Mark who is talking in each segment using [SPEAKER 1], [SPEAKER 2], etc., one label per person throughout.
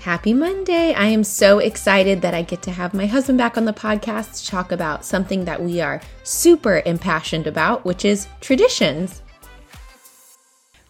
[SPEAKER 1] Happy Monday. I am so excited that I get to have my husband back on the podcast to talk about something that we are super impassioned about, which is traditions.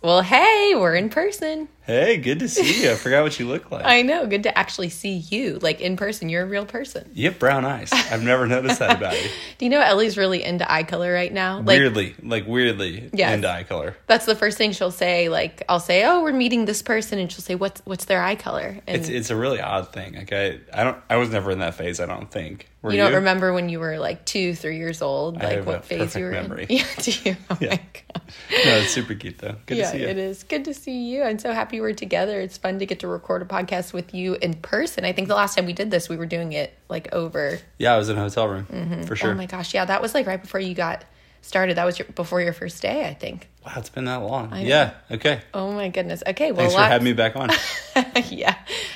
[SPEAKER 1] Well, hey, we're in person.
[SPEAKER 2] Hey, good to see you. I forgot what you look like.
[SPEAKER 1] I know, good to actually see you, like in person. You're a real person.
[SPEAKER 2] You have brown eyes. I've never noticed that about you.
[SPEAKER 1] Do you know Ellie's really into eye color right now? Like,
[SPEAKER 2] weirdly, like weirdly
[SPEAKER 1] Yes.
[SPEAKER 2] into eye color.
[SPEAKER 1] That's the first thing she'll say. Like, I'll say, "Oh, we're meeting this person," and she'll say, "What's what's their eye color?" And
[SPEAKER 2] It's it's a really odd thing. Like I, I don't I was never in that phase. I don't think. Were
[SPEAKER 1] you don't remember when you were like two, three years old, like what phase you were
[SPEAKER 2] memory.
[SPEAKER 1] in? Yeah, do you? Oh
[SPEAKER 2] Yeah.
[SPEAKER 1] my god.
[SPEAKER 2] No, it's super cute though. Good
[SPEAKER 1] yeah,
[SPEAKER 2] to see you.
[SPEAKER 1] it is good to see you. I'm so happy we're together. It's fun to get to record a podcast with you in person. I think the last time we did this, we were doing it like over.
[SPEAKER 2] Yeah, I was in a hotel room mm-hmm. for sure.
[SPEAKER 1] Oh my gosh, yeah, that was like right before you got started. That was your, before your first day, I think.
[SPEAKER 2] wow, it's been that long. Yeah. Okay.
[SPEAKER 1] Oh my goodness. Okay, well,
[SPEAKER 2] Thanks for
[SPEAKER 1] lots-
[SPEAKER 2] having me back on.
[SPEAKER 1] yeah,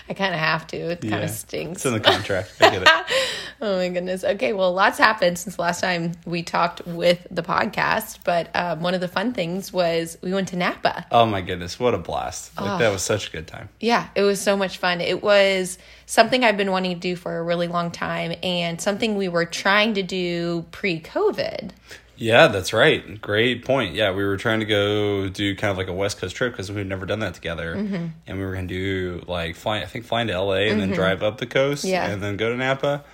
[SPEAKER 1] I kind of have to. It kind
[SPEAKER 2] Yeah.
[SPEAKER 1] of stinks.
[SPEAKER 2] It's in the contract. I get it.
[SPEAKER 1] Oh my goodness. Okay, well, lots happened since the last time we talked with the podcast. But um, one of the fun things was we went to Napa.
[SPEAKER 2] Oh my goodness, what a blast! Like that was such a good time.
[SPEAKER 1] Yeah, it was so much fun. It was something I've been wanting to do for a really long time and something we were trying to do pre COVID.
[SPEAKER 2] Yeah, that's right. Great point. Yeah, we were trying to go do kind of like a West Coast trip because we've never done that together,
[SPEAKER 1] Mm-hmm.
[SPEAKER 2] and we were going to do like flying. I think flying to LA and then drive up the coast,
[SPEAKER 1] Yeah.
[SPEAKER 2] and then go to Napa,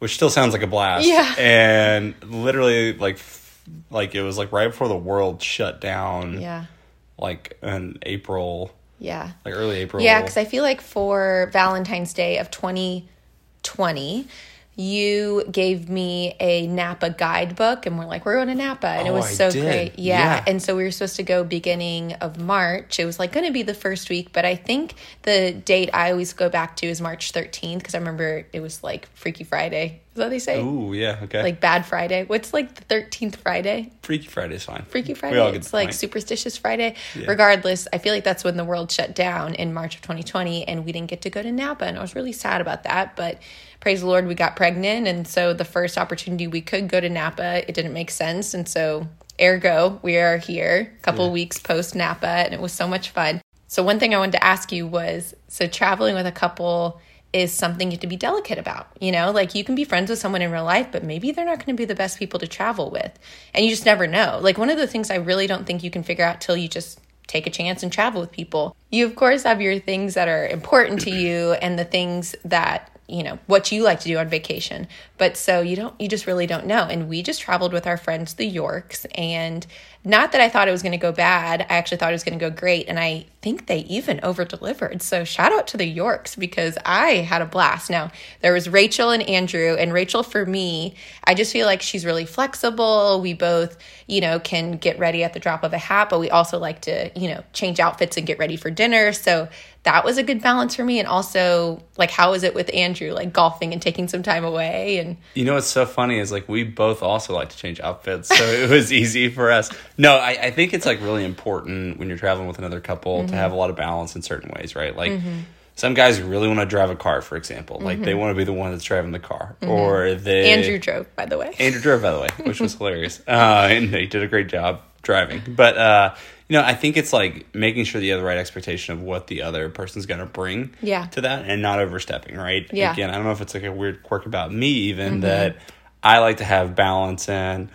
[SPEAKER 2] which still sounds like a blast.
[SPEAKER 1] Yeah.
[SPEAKER 2] and literally like like it was like right before the world shut down.
[SPEAKER 1] Yeah.
[SPEAKER 2] like in April,
[SPEAKER 1] Yeah.
[SPEAKER 2] like early April.
[SPEAKER 1] Yeah, because I feel like for Valentine's Day of 2020, you gave me a Napa guidebook, and we're like, we're going to Napa, and it
[SPEAKER 2] Oh,
[SPEAKER 1] was
[SPEAKER 2] I
[SPEAKER 1] so great. Yeah.
[SPEAKER 2] Yeah.
[SPEAKER 1] and so we were supposed to go beginning of March. It was like going to be the first week, but I think the date I always go back to is March 13th because I remember it was like Freaky Friday. Is that what they say?
[SPEAKER 2] Ooh, yeah. Okay.
[SPEAKER 1] Like Bad Friday. What's like the 13th Friday?
[SPEAKER 2] Freaky Friday's fine.
[SPEAKER 1] Freaky Friday.
[SPEAKER 2] We all get
[SPEAKER 1] it's like
[SPEAKER 2] point.
[SPEAKER 1] Superstitious Friday. Regardless, I feel like that's when the world shut down in March of 2020, and we didn't get to go to Napa, and I was really sad about that. But praise the Lord, we got pregnant, and so the first opportunity we could go to Napa, it didn't make sense, and so ergo, we are here a couple weeks post Napa, and it was so much fun. So one thing I wanted to ask you was, so traveling with a couple is something you have to be delicate about. You know, like you can be friends with someone in real life, but maybe they're not going to be the best people to travel with. And you just never know. Like one of the things I really don't think you can figure out till you just take a chance and travel with people. You, of course, have your things that are important to you and the things that you know what you like to do on vacation but so you don't you just really don't know and we just traveled with our friends the yorks and not that i thought it was going to go bad i actually thought it was going to go great and i think they even over delivered so shout out to the yorks because i had a blast. Now there was rachel and andrew and rachel for me i just feel like she's really flexible. We both you know can get ready at the drop of a hat but we also like to you know change outfits and get ready for dinner. So that was a good balance for me. And also like how was it with andrew like golfing and taking some time away? And
[SPEAKER 2] You know what's so funny is like we both also like to change outfits, so it was easy for us. No, I, I think it's like really important when you're traveling with another couple to Mm-hmm. have a lot of balance in certain ways, right? Like mm-hmm. some guys really want to drive a car, for example, like they mm-hmm. want to be the one that's driving the car, or they
[SPEAKER 1] andrew drove by the way
[SPEAKER 2] Andrew drove, by the way, which was hilarious. Uh, and he did a great job driving. But, uh, you know, I think it's like making sure that you have the right expectation of what the other person's going to bring
[SPEAKER 1] Yeah.
[SPEAKER 2] to that and not overstepping, right?
[SPEAKER 1] Yeah.
[SPEAKER 2] Again, I don't know if it's like a weird quirk about me, even that I like to have balance and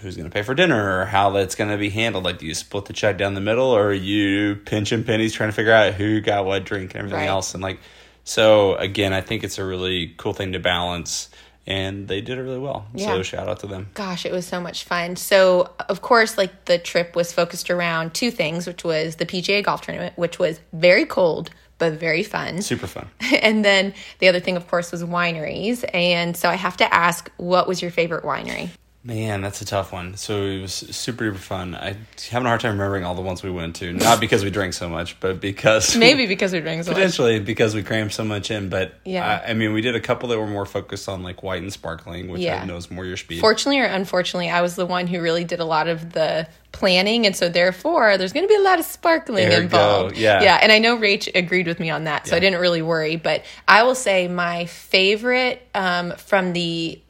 [SPEAKER 2] who's going to pay for dinner or how that's going to be handled. Like, do you split the check down the middle or are you pinching pennies trying to figure out who got what drink and everything
[SPEAKER 1] Right.
[SPEAKER 2] else? And like, so again, I think it's a really cool thing to balance. And they did it really well.
[SPEAKER 1] Yeah.
[SPEAKER 2] So shout out to them.
[SPEAKER 1] Gosh, it was so much fun. So, of course, like the trip was focused around two things, which was the PGA golf tournament, which was very cold but very fun.
[SPEAKER 2] Super fun.
[SPEAKER 1] And then the other thing, of course, was wineries. And so I have to ask, what was your favorite winery?
[SPEAKER 2] Man, that's a tough one. So it was super duper fun. I having a hard time remembering all the ones we went to. Not because we drank so much, but because
[SPEAKER 1] Maybe because we drank so much.
[SPEAKER 2] potentially because we crammed so much in. But
[SPEAKER 1] Yeah.
[SPEAKER 2] I, I mean, we did a couple that were more focused on like white and sparkling, which
[SPEAKER 1] Yeah.
[SPEAKER 2] I know is more your speed.
[SPEAKER 1] Fortunately or unfortunately, I was the one who really did a lot of the planning, and so therefore, there's going to be a lot of sparkling
[SPEAKER 2] you
[SPEAKER 1] involved.
[SPEAKER 2] Yeah.
[SPEAKER 1] yeah. And I know Rach agreed with me on that, so I didn't really worry. But I will say my favorite um, from the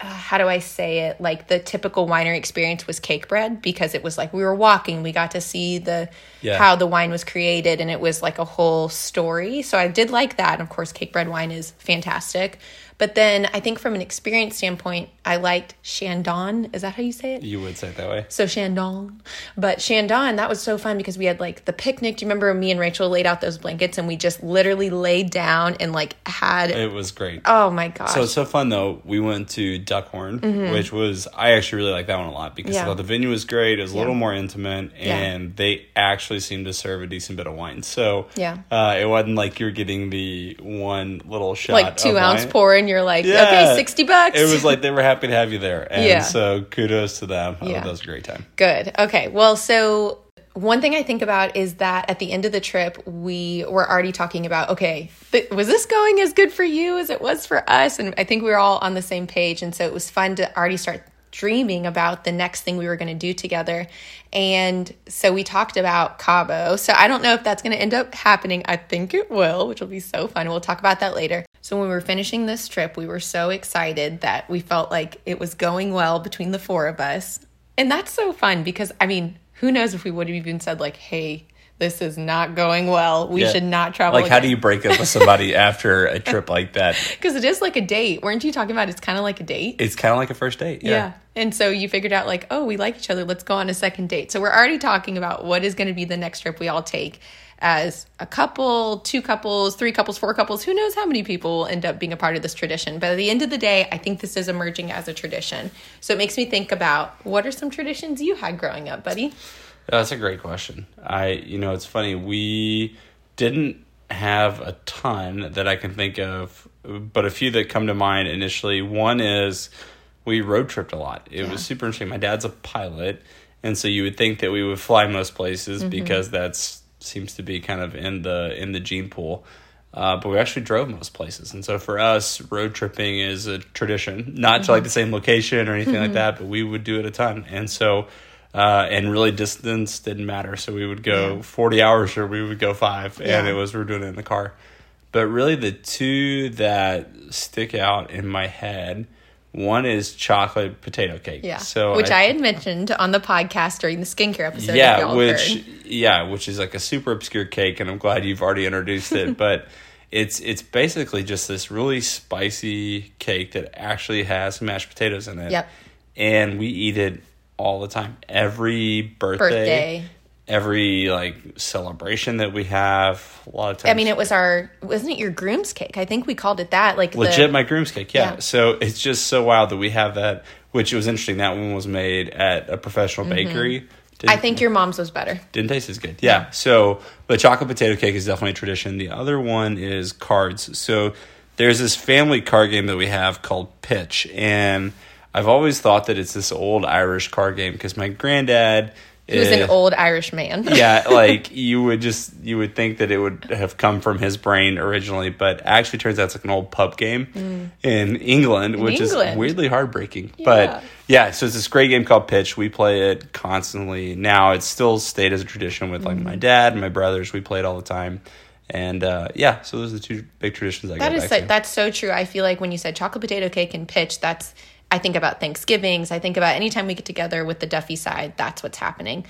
[SPEAKER 1] how do I say it? Like the typical winery experience was Cakebread because it was like we were walking, we got to see the
[SPEAKER 2] Yeah.
[SPEAKER 1] how the wine was created, and it was like a whole story. So I did like that. And of course, Cakebread wine is fantastic. But then I think from an experience standpoint, I liked Chandon. Is that how you say it?
[SPEAKER 2] You would say it that way.
[SPEAKER 1] So Chandon. But Chandon, that was so fun because we had like the picnic. Do you remember me and Rachel laid out those blankets and we just literally laid down and like had
[SPEAKER 2] It was great.
[SPEAKER 1] oh my gosh.
[SPEAKER 2] So it's so fun though. We went to Duckhorn, which was I actually really like that one a lot because
[SPEAKER 1] Mm-hmm. Yeah.
[SPEAKER 2] The venue was great. It was a little more intimate,
[SPEAKER 1] Yeah.
[SPEAKER 2] and they actually seemed to serve a decent bit of wine. So
[SPEAKER 1] Yeah.
[SPEAKER 2] uh, it wasn't like you're getting the one little shot,
[SPEAKER 1] like two ounce
[SPEAKER 2] wine.
[SPEAKER 1] pour and you're like,
[SPEAKER 2] Yeah.
[SPEAKER 1] okay, 60 bucks.
[SPEAKER 2] It was like they were happy to have you there, and
[SPEAKER 1] Yeah.
[SPEAKER 2] so kudos to them.
[SPEAKER 1] Yeah.
[SPEAKER 2] thought that was a great time.
[SPEAKER 1] Good. Okay. Well, so one thing I think about is that at the end of the trip, we were already talking about, okay, th- was this going as good for you as it was for us? And I think we were all on the same page. And so it was fun to already start dreaming about the next thing we were going to do together. And so we talked about Cabo. So I don't know if that's going to end up happening. I think it will, which will be so fun. We'll talk about that later. So when we were finishing this trip, we were so excited that we felt like it was going well between the four of us. And that's so fun because I mean, who knows if we would have even said like, "Hey, this is not going well. We
[SPEAKER 2] Yeah.
[SPEAKER 1] should not travel."
[SPEAKER 2] Like, how do you break up with somebody after a trip like that?
[SPEAKER 1] Because it is like a date. Weren't you talking about? It's kind of like a date.
[SPEAKER 2] It's kind of like a first date.
[SPEAKER 1] yeah.
[SPEAKER 2] Yeah.
[SPEAKER 1] And so you figured out like, oh, we like each other. Let's go on a second date. So we're already talking about what is going to be the next trip we all take as a couple, two couples, three couples, four couples. Who knows how many people will end up being a part of this tradition? But at the end of the day, I think this is emerging as a tradition. So it makes me think about what are some traditions you had growing up, buddy?
[SPEAKER 2] That's a great question. I, you know, it's funny. We didn't have a ton that I can think of, but a few that come to mind initially. One is we road tripped a lot. It
[SPEAKER 1] Yeah.
[SPEAKER 2] was super interesting. My dad's a pilot, and so you would think that we would fly most places
[SPEAKER 1] Mm-hmm.
[SPEAKER 2] because that's seems to be kind of in the in the gene pool. Uh, but we actually drove most places, and so for us, road tripping is a tradition. Not to like the same location or anything like that, but we would do it a ton. And so, uh, and really distance didn't matter. So we would go
[SPEAKER 1] Yeah.
[SPEAKER 2] forty hours, or we would go five,
[SPEAKER 1] Yeah.
[SPEAKER 2] and it was we are doing it in the car. But really, the two that stick out in my head, one is chocolate potato cake.
[SPEAKER 1] Yeah.
[SPEAKER 2] So
[SPEAKER 1] which I, had mentioned on the podcast during the skincare episode.
[SPEAKER 2] yeah, which
[SPEAKER 1] heard.
[SPEAKER 2] yeah, which is like a super obscure cake, and I'm glad you've already introduced it. but it's it's basically just this really spicy cake that actually has mashed potatoes in it.
[SPEAKER 1] Yep.
[SPEAKER 2] And we eat it all the time. Every birthday,
[SPEAKER 1] Birthday.
[SPEAKER 2] every like celebration that we have. A lot of times.
[SPEAKER 1] I mean, it was our wasn't it your groom's cake? I think we called it that. Like
[SPEAKER 2] legit
[SPEAKER 1] the,
[SPEAKER 2] my groom's cake yeah.
[SPEAKER 1] Yeah.
[SPEAKER 2] so it's just so wild that we have that which was interesting that one was made at a professional bakery Didn't-
[SPEAKER 1] Mm-hmm. I think your mom's was better.
[SPEAKER 2] didn't taste as good yeah so the chocolate potato cake is definitely a tradition the other one is cards so there's this family card game that we have called pitch and i've always thought that it's this old irish card game because my granddad
[SPEAKER 1] He was
[SPEAKER 2] is-
[SPEAKER 1] an old Irish man.
[SPEAKER 2] yeah, like you would just you would think that it would have come from his brain originally, but actually turns out it's like an old pub game in England, which is weirdly heartbreaking.
[SPEAKER 1] Yeah.
[SPEAKER 2] But yeah, so it's this great game called Pitch. We play it constantly. Now it's still stayed as a tradition with like my dad and my brothers. We play it all the time. And uh, yeah, so those are the two big traditions I
[SPEAKER 1] That is so, that's so true. I feel like when you said chocolate potato cake and pitch, that's I think about Thanksgivings. I think about anytime we get together with the Duffy side, that's what's happening.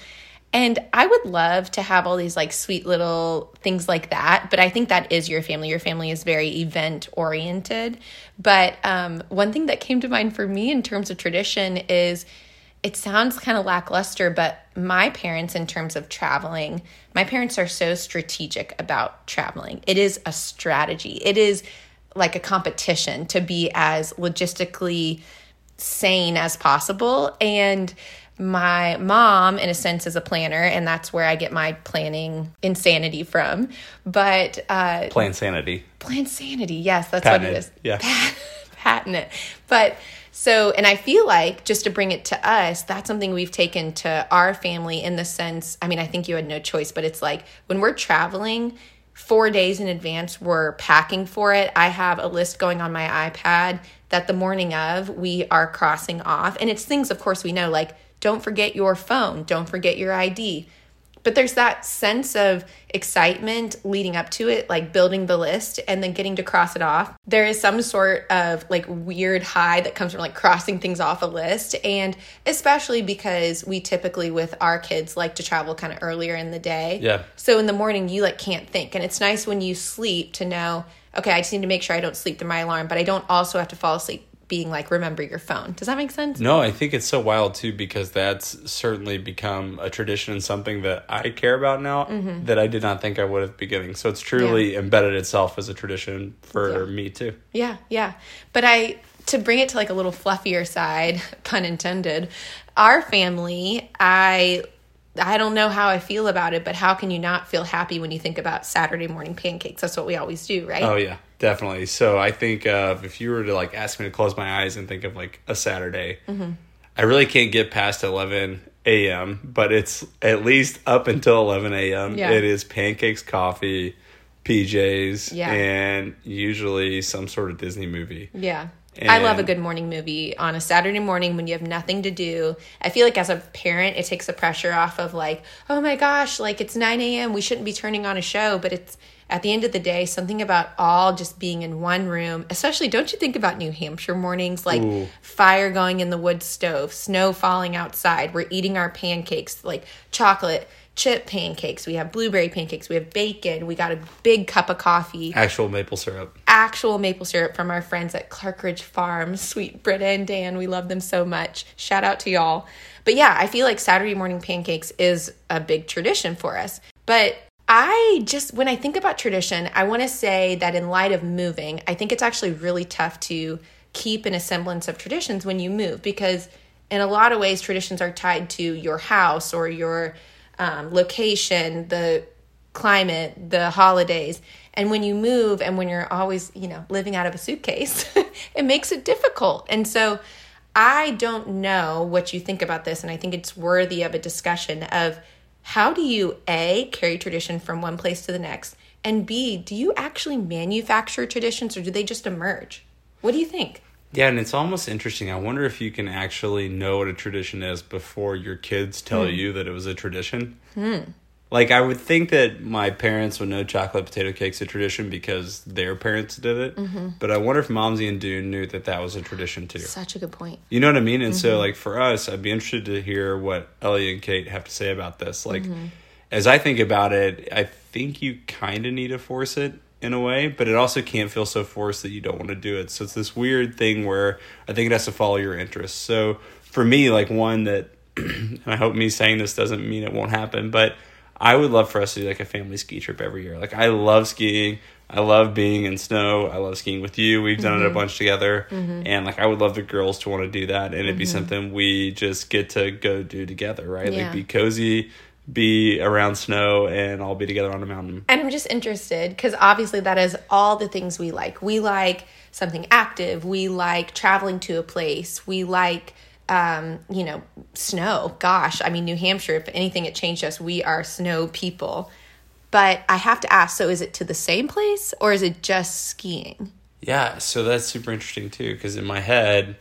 [SPEAKER 1] And I would love to have all these like sweet little things like that, but I think that is your family. Your family is very event oriented. But um, one thing that came to mind for me in terms of tradition is it sounds kind of lackluster, but my parents, in terms of traveling, my parents are so strategic about traveling. It is a strategy, it is like a competition to be as logistically sane as possible. And my mom, in a sense, is a planner, and that's where I get my planning insanity from. But uh,
[SPEAKER 2] Plan sanity.
[SPEAKER 1] plan sanity, yes, that's
[SPEAKER 2] Patent
[SPEAKER 1] what it
[SPEAKER 2] it.
[SPEAKER 1] is.
[SPEAKER 2] Yeah.
[SPEAKER 1] patent it. But so, and I feel like just to bring it to us, that's something we've taken to our family in the sense. I mean, I think you had no choice, but it's like when we're traveling. Four days in advance, we're packing for it. I have a list going on my iPad that the morning of we are crossing off. And it's things, of course, we know like don't forget your phone, don't forget your ID. But there's that sense of excitement leading up to it, like building the list and then getting to cross it off. There is some sort of like weird high that comes from like crossing things off a list. And especially because we typically with our kids like to travel kind of earlier in the day.
[SPEAKER 2] Yeah.
[SPEAKER 1] So in the morning, you like can't think. And it's nice when you sleep to know, okay, I just need to make sure I don't sleep through my alarm, but I don't also have to fall asleep being like remember your phone. Does that make sense?
[SPEAKER 2] No, I think it's so wild too because that's certainly become a tradition and something that I care about now
[SPEAKER 1] Mm-hmm.
[SPEAKER 2] that I did not think I would at the beginning. So it's truly embedded itself as a tradition for
[SPEAKER 1] Yeah.
[SPEAKER 2] me too.
[SPEAKER 1] Yeah, yeah. But I to bring it to like a little fluffier side, pun intended, our family, I I don't know how I feel about it, but how can you not feel happy when you think about Saturday morning pancakes? That's what we always do, right?
[SPEAKER 2] Oh yeah, definitely. So I think uh, if you were to like ask me to close my eyes and think of like a Saturday,
[SPEAKER 1] Mm-hmm.
[SPEAKER 2] I really can't get past eleven a.m. But it's at least up until eleven a.m.
[SPEAKER 1] Yeah.
[SPEAKER 2] It is pancakes, coffee, PJs,
[SPEAKER 1] Yeah.
[SPEAKER 2] and usually some sort of Disney movie.
[SPEAKER 1] Yeah. I love a good morning movie on a Saturday morning when you have nothing to do. I feel like as a parent, it takes the pressure off of like, oh my gosh, like it's 9 a.m. We shouldn't be turning on a show. But it's at the end of the day, something about all just being in one room, especially don't you think about New Hampshire mornings, like
[SPEAKER 2] Ooh.
[SPEAKER 1] fire going in the wood stove, snow falling outside. We're eating our pancakes, like chocolate chip pancakes. We have blueberry pancakes. We have bacon. We got a big cup of coffee
[SPEAKER 2] Actual maple syrup.
[SPEAKER 1] actual maple syrup from our friends at Clarkridge Farm, Sweet Britta and Dan, we love them so much. Shout out to y'all. But yeah, I feel like Saturday morning pancakes is a big tradition for us. But I just, when I think about tradition, I want to say that in light of moving, I think it's actually really tough to keep in a semblance of traditions when you move because in a lot of ways, traditions are tied to your house or your um, location, the climate, the holidays. And when you move and when you're always, you know, living out of a suitcase, it makes it difficult. And so I don't know what you think about this. And I think it's worthy of a discussion of how do you A, carry tradition from one place to the next? And B, do you actually manufacture traditions or do they just emerge? What do you think?
[SPEAKER 2] Yeah, and it's almost interesting. I wonder if you can actually know what a tradition is before your kids tell
[SPEAKER 1] Hmm.
[SPEAKER 2] you that it was a tradition. Like I would think that my parents would know chocolate potato cakes a tradition because their parents did it.
[SPEAKER 1] Mm-hmm.
[SPEAKER 2] But I wonder if Momsy and Dune knew that that was a tradition too.
[SPEAKER 1] Such a good point.
[SPEAKER 2] You know what I mean? And
[SPEAKER 1] Mm-hmm.
[SPEAKER 2] so, like for us, I'd be interested to hear what Ellie and Kate have to say about this. Like,
[SPEAKER 1] Mm-hmm.
[SPEAKER 2] as I think about it, I think you kind of need to force it in a way, but it also can't feel so forced that you don't want to do it. So it's this weird thing where I think it has to follow your interests. So for me, like one that, and I hope me saying this doesn't mean it won't happen, but I would love for us to do like a family ski trip every year. Like I love skiing. I love being in snow. I love skiing with you. We've done it a mm-hmm. bunch together. Mm-hmm. And like I would love the girls to want to do that and it'd be mm-hmm. something we just get to go do together, right?
[SPEAKER 1] Yeah.
[SPEAKER 2] Like be cozy, be around snow and all be together on a mountain.
[SPEAKER 1] And I'm just interested because obviously that is all the things we like. We like something active. We like traveling to a place. We like, um, you know, snow. Gosh, I mean, New Hampshire, if anything, it changed us. We are snow people. But I have to ask so is it to the same place or is it just skiing?
[SPEAKER 2] Yeah, so that's super interesting too because in my head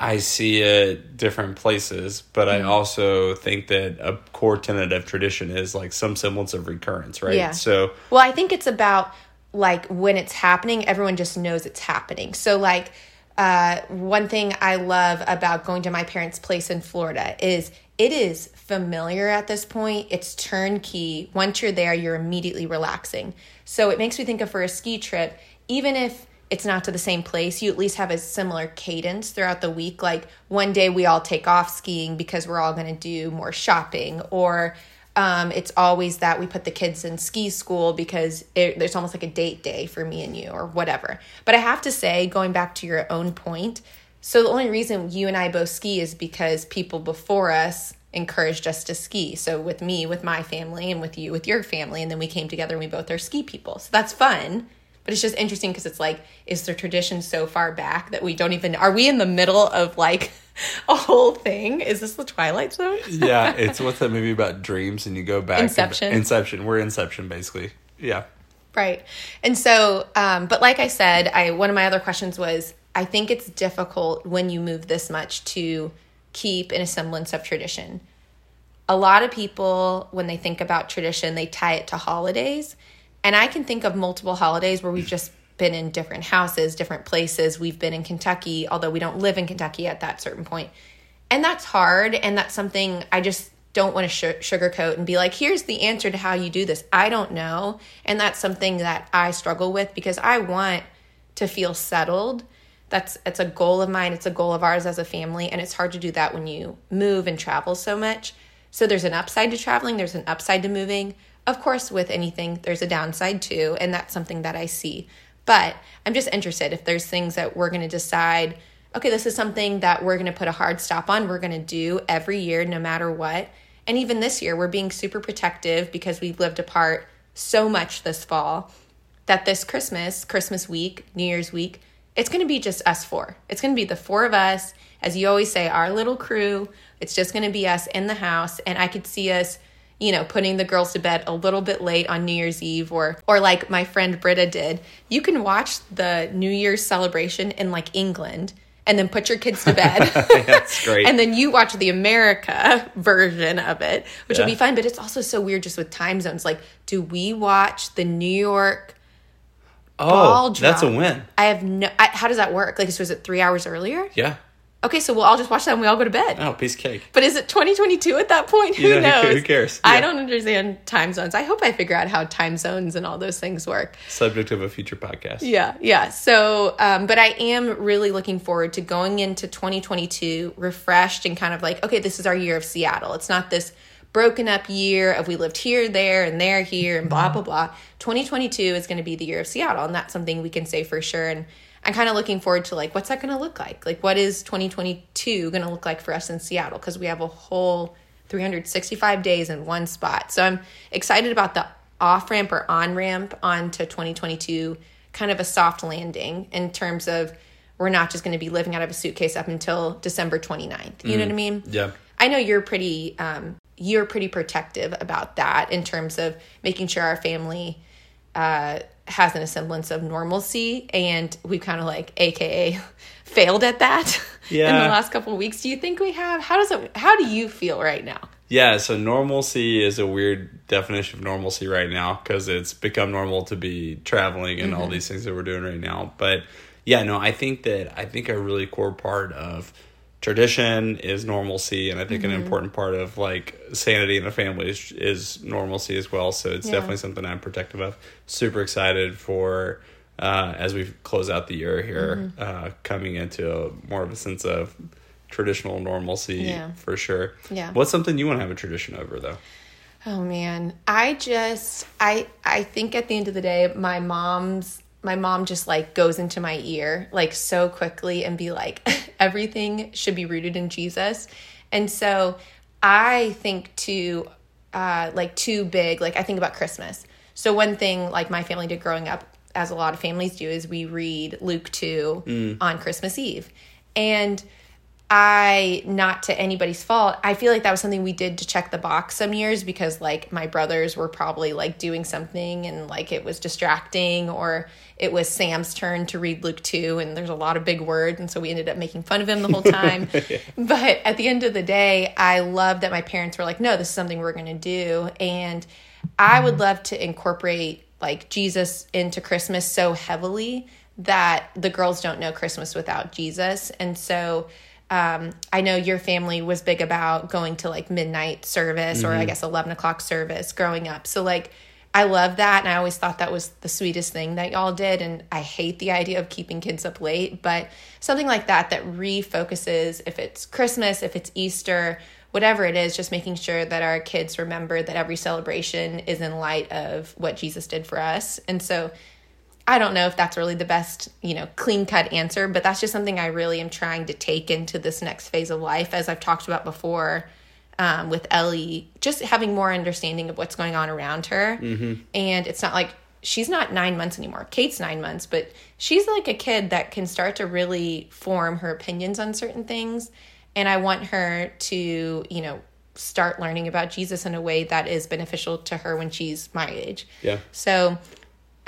[SPEAKER 2] I see it different places, but I also think that a core tenet of tradition is like some semblance of recurrence, right?
[SPEAKER 1] Yeah.
[SPEAKER 2] So
[SPEAKER 1] Well, I think it's about like when it's happening, everyone just knows it's happening. So, like, uh, one thing I love about going to my parents' place in Florida is it is familiar at this point. It's turnkey. Once you're there, you're immediately relaxing. So, it makes me think of for a ski trip, even if it's not to the same place, you at least have a similar cadence throughout the week. Like, one day we all take off skiing because we're all going to do more shopping, or um, it's always that we put the kids in ski school because it, there's almost like a date day for me and you or whatever. But I have to say, going back to your own point, so the only reason you and I both ski is because people before us encouraged us to ski. So with me, with my family, and with you, with your family, and then we came together and we both are ski people. So that's fun. But it's just interesting because it's like, is the tradition so far back that we don't even? Are we in the middle of like a whole thing? Is this the Twilight Zone?
[SPEAKER 2] yeah, it's what's that movie about dreams and you go back
[SPEAKER 1] Inception.
[SPEAKER 2] Inception. We're Inception basically. Yeah.
[SPEAKER 1] Right. And so, um, but like I said, I one of my other questions was I think it's difficult when you move this much to keep in a semblance of tradition. a lot of people, when they think about tradition, they tie it to holidays. And I can think of multiple holidays where we've just been in different houses, different places. We've been in Kentucky, although we don't live in Kentucky at that certain point. And that's hard. And that's something I just don't want to sh- sugarcoat and be like, here's the answer to how you do this. I don't know. And that's something that I struggle with because I want to feel settled. That's it's a goal of mine. It's a goal of ours as a family. And it's hard to do that when you move and travel so much. So there's an upside to traveling, there's an upside to moving. Of course, with anything, there's a downside too. And that's something that I see. But I'm just interested if there's things that we're going to decide okay, this is something that we're going to put a hard stop on. We're going to do every year, no matter what. And even this year, we're being super protective because we've lived apart so much this fall that this Christmas, Christmas week, New Year's week, it's going to be just us four. It's going to be the four of us, as you always say, our little crew. It's just going to be us in the house. And I could see us you know, putting the girls to bed a little bit late on New Year's Eve or or like my friend Britta did. You can watch the New Year's celebration in like England and then put your kids to bed.
[SPEAKER 2] That's great.
[SPEAKER 1] and then you watch the America version of it, which yeah. will be fun. But it's also so weird just with time zones. Like, do we watch the New York?
[SPEAKER 2] Oh, that's a win.
[SPEAKER 1] I have no. I, how does that work? Like, so is it three hours earlier?
[SPEAKER 2] Yeah.
[SPEAKER 1] Okay, so we'll all just watch that and we all go to bed.
[SPEAKER 2] Oh, piece of cake.
[SPEAKER 1] But is it 2022 at that point? Who
[SPEAKER 2] yeah,
[SPEAKER 1] knows?
[SPEAKER 2] Who cares?
[SPEAKER 1] Yeah. I don't understand time zones. I hope I figure out how time zones and all those things work.
[SPEAKER 2] Subject of a future podcast.
[SPEAKER 1] Yeah, yeah. So, um, but I am really looking forward to going into 2022 refreshed and kind of like, okay, this is our year of Seattle. It's not this broken up year of we lived here, there, and there, here, and blah, blah, blah. 2022 is going to be the year of Seattle, and that's something we can say for sure. And I'm kind of looking forward to like what's that going to look like? Like what is 2022 going to look like for us in Seattle because we have a whole 365 days in one spot. So I'm excited about the off ramp or on ramp onto 2022, kind of a soft landing in terms of we're not just going to be living out of a suitcase up until December 29th. You mm, know what I mean?
[SPEAKER 2] Yeah.
[SPEAKER 1] I know you're pretty um, you're pretty protective about that in terms of making sure our family uh, has an semblance of normalcy and we've kind of like aka failed at that yeah. in the last couple of weeks do you think we have how does it how do you feel right now
[SPEAKER 2] yeah so normalcy is a weird definition of normalcy right now because it's become normal to be traveling and mm-hmm. all these things that we're doing right now but yeah no i think that i think a really core part of tradition is normalcy and i think mm-hmm. an important part of like sanity in a family is, is normalcy as well so it's yeah. definitely something i'm protective of super excited for uh, as we close out the year here mm-hmm. uh, coming into a, more of a sense of traditional normalcy yeah. for sure
[SPEAKER 1] yeah
[SPEAKER 2] what's something you want to have a tradition over though
[SPEAKER 1] oh man i just i i think at the end of the day my mom's my mom just like goes into my ear like so quickly and be like everything should be rooted in Jesus. And so I think too uh like too big like I think about Christmas. So one thing like my family did growing up as a lot of families do is we read Luke 2 mm. on Christmas Eve. And I, not to anybody's fault, I feel like that was something we did to check the box some years because, like, my brothers were probably like doing something and like it was distracting, or it was Sam's turn to read Luke 2, and there's a lot of big words, and so we ended up making fun of him the whole time. yeah. But at the end of the day, I love that my parents were like, no, this is something we're going to do. And I would love to incorporate like Jesus into Christmas so heavily that the girls don't know Christmas without Jesus. And so, um, I know your family was big about going to like midnight service mm-hmm. or I mm-hmm. guess 11 o'clock service growing up. So, like, I love that. And I always thought that was the sweetest thing that y'all did. And I hate the idea of keeping kids up late, but something like that that refocuses if it's Christmas, if it's Easter, whatever it is, just making sure that our kids remember that every celebration is in light of what Jesus did for us. And so, I don't know if that's really the best, you know, clean cut answer, but that's just something I really am trying to take into this next phase of life, as I've talked about before um, with Ellie, just having more understanding of what's going on around her.
[SPEAKER 2] Mm-hmm.
[SPEAKER 1] And it's not like she's not nine months anymore. Kate's nine months, but she's like a kid that can start to really form her opinions on certain things. And I want her to, you know, start learning about Jesus in a way that is beneficial to her when she's my age.
[SPEAKER 2] Yeah.
[SPEAKER 1] So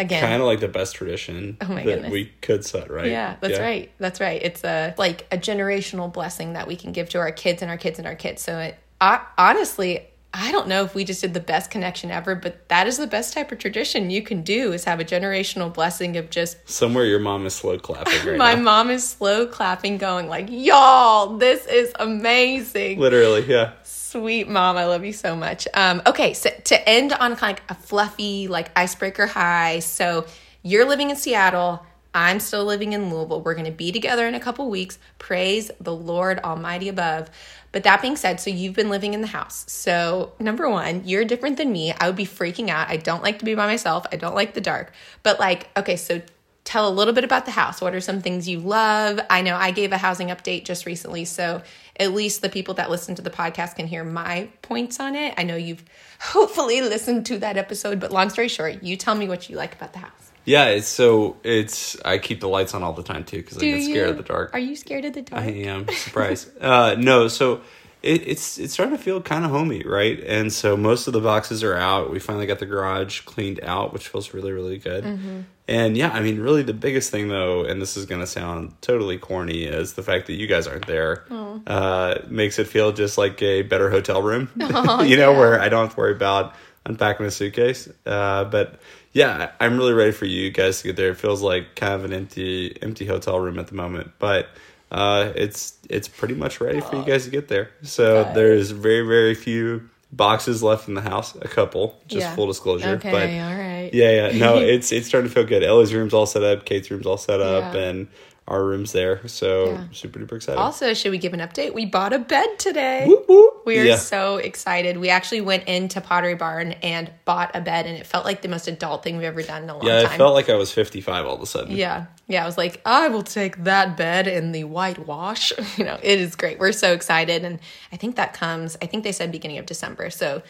[SPEAKER 1] again
[SPEAKER 2] kind of like the best tradition oh that goodness. we could set right
[SPEAKER 1] yeah that's yeah. right that's right it's a like a generational blessing that we can give to our kids and our kids and our kids so it, I, honestly I don't know if we just did the best connection ever, but that is the best type of tradition you can do is have a generational blessing of just
[SPEAKER 2] somewhere your mom is slow clapping right
[SPEAKER 1] my
[SPEAKER 2] now.
[SPEAKER 1] mom is slow clapping going like, "Y'all, this is amazing."
[SPEAKER 2] Literally, yeah.
[SPEAKER 1] Sweet mom, I love you so much. Um, okay, so to end on kind of like a fluffy, like icebreaker high. So you're living in Seattle. I'm still living in Louisville. We're going to be together in a couple weeks. Praise the Lord Almighty above. But that being said, so you've been living in the house. So, number one, you're different than me. I would be freaking out. I don't like to be by myself. I don't like the dark. But, like, okay, so tell a little bit about the house. What are some things you love? I know I gave a housing update just recently. So, at least the people that listen to the podcast can hear my points on it. I know you've hopefully listened to that episode, but long story short, you tell me what you like about the house.
[SPEAKER 2] Yeah, it's so it's I keep the lights on all the time too because I get scared
[SPEAKER 1] you?
[SPEAKER 2] of the dark.
[SPEAKER 1] Are you scared of the dark?
[SPEAKER 2] I am surprised. uh, no, so it, it's it's starting to feel kind of homey, right? And so most of the boxes are out. We finally got the garage cleaned out, which feels really really good.
[SPEAKER 1] Mm-hmm.
[SPEAKER 2] And yeah, I mean, really the biggest thing though, and this is gonna sound totally corny, is the fact that you guys aren't there. Uh, makes it feel just like a better hotel room,
[SPEAKER 1] Oh,
[SPEAKER 2] you know,
[SPEAKER 1] yeah.
[SPEAKER 2] where I don't have to worry about unpacking a suitcase. Uh, but yeah, I'm really ready for you guys to get there. It feels like kind of an empty empty hotel room at the moment, but uh, it's it's pretty much ready for you guys to get there. So
[SPEAKER 1] Good.
[SPEAKER 2] there's very very few boxes left in the house. A couple, just
[SPEAKER 1] Yeah.
[SPEAKER 2] full disclosure.
[SPEAKER 1] Okay,
[SPEAKER 2] but
[SPEAKER 1] all right.
[SPEAKER 2] yeah, yeah, no, it's it's starting to feel good. Ellie's room's all set up, Kate's room's all set up,
[SPEAKER 1] Yeah.
[SPEAKER 2] and our room's there. So
[SPEAKER 1] Yeah.
[SPEAKER 2] super duper excited.
[SPEAKER 1] Also, should we give an update? We bought a bed today.
[SPEAKER 2] Whoop, whoop.
[SPEAKER 1] We are
[SPEAKER 2] Yeah.
[SPEAKER 1] so excited. We actually went into Pottery Barn and bought a bed, and it felt like the most adult thing we've ever done in a long
[SPEAKER 2] Yeah,
[SPEAKER 1] time.
[SPEAKER 2] it felt like I was 55 all of a sudden.
[SPEAKER 1] Yeah. Yeah. I was like, I will take that bed in the whitewash. You know, it is great. We're so excited. And I think that comes, I think they said beginning of December. So,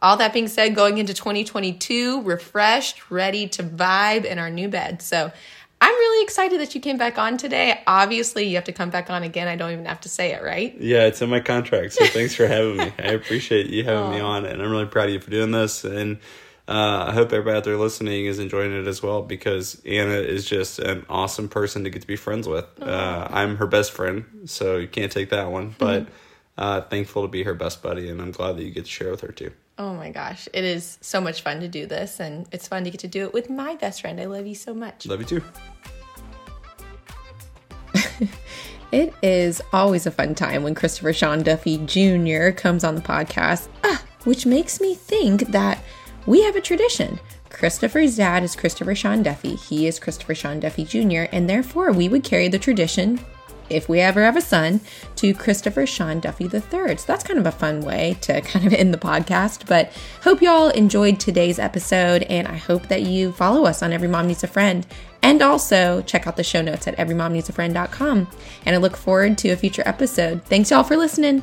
[SPEAKER 1] all that being said, going into 2022, refreshed, ready to vibe in our new bed. So, I'm really excited that you came back on today. Obviously, you have to come back on again. I don't even have to say it, right?
[SPEAKER 2] Yeah, it's in my contract. So thanks for having me. I appreciate you having me on, and I'm really proud of you for doing this. And uh, I hope everybody out there listening is enjoying it as well because Anna is just an awesome person to get to be friends with. Uh, I'm her best friend, so you can't take that one. But uh, thankful to be her best buddy, and I'm glad that you get to share with her too.
[SPEAKER 1] Oh my gosh. It is so much fun to do this. And it's fun to get to do it with my best friend. I love you so much.
[SPEAKER 2] Love you too.
[SPEAKER 1] It is always a fun time when Christopher Sean Duffy Jr. comes on the podcast, ah, which makes me think that we have a tradition. Christopher's dad is Christopher Sean Duffy. He is Christopher Sean Duffy Jr., and therefore we would carry the tradition, if we ever have a son, to Christopher Sean Duffy III. So that's kind of a fun way to kind of end the podcast. But hope y'all enjoyed today's episode, and I hope that you follow us on Every Mom Needs a Friend. And also check out the show notes at everymomneedsafriend.com. And I look forward to a future episode. Thanks y'all for listening.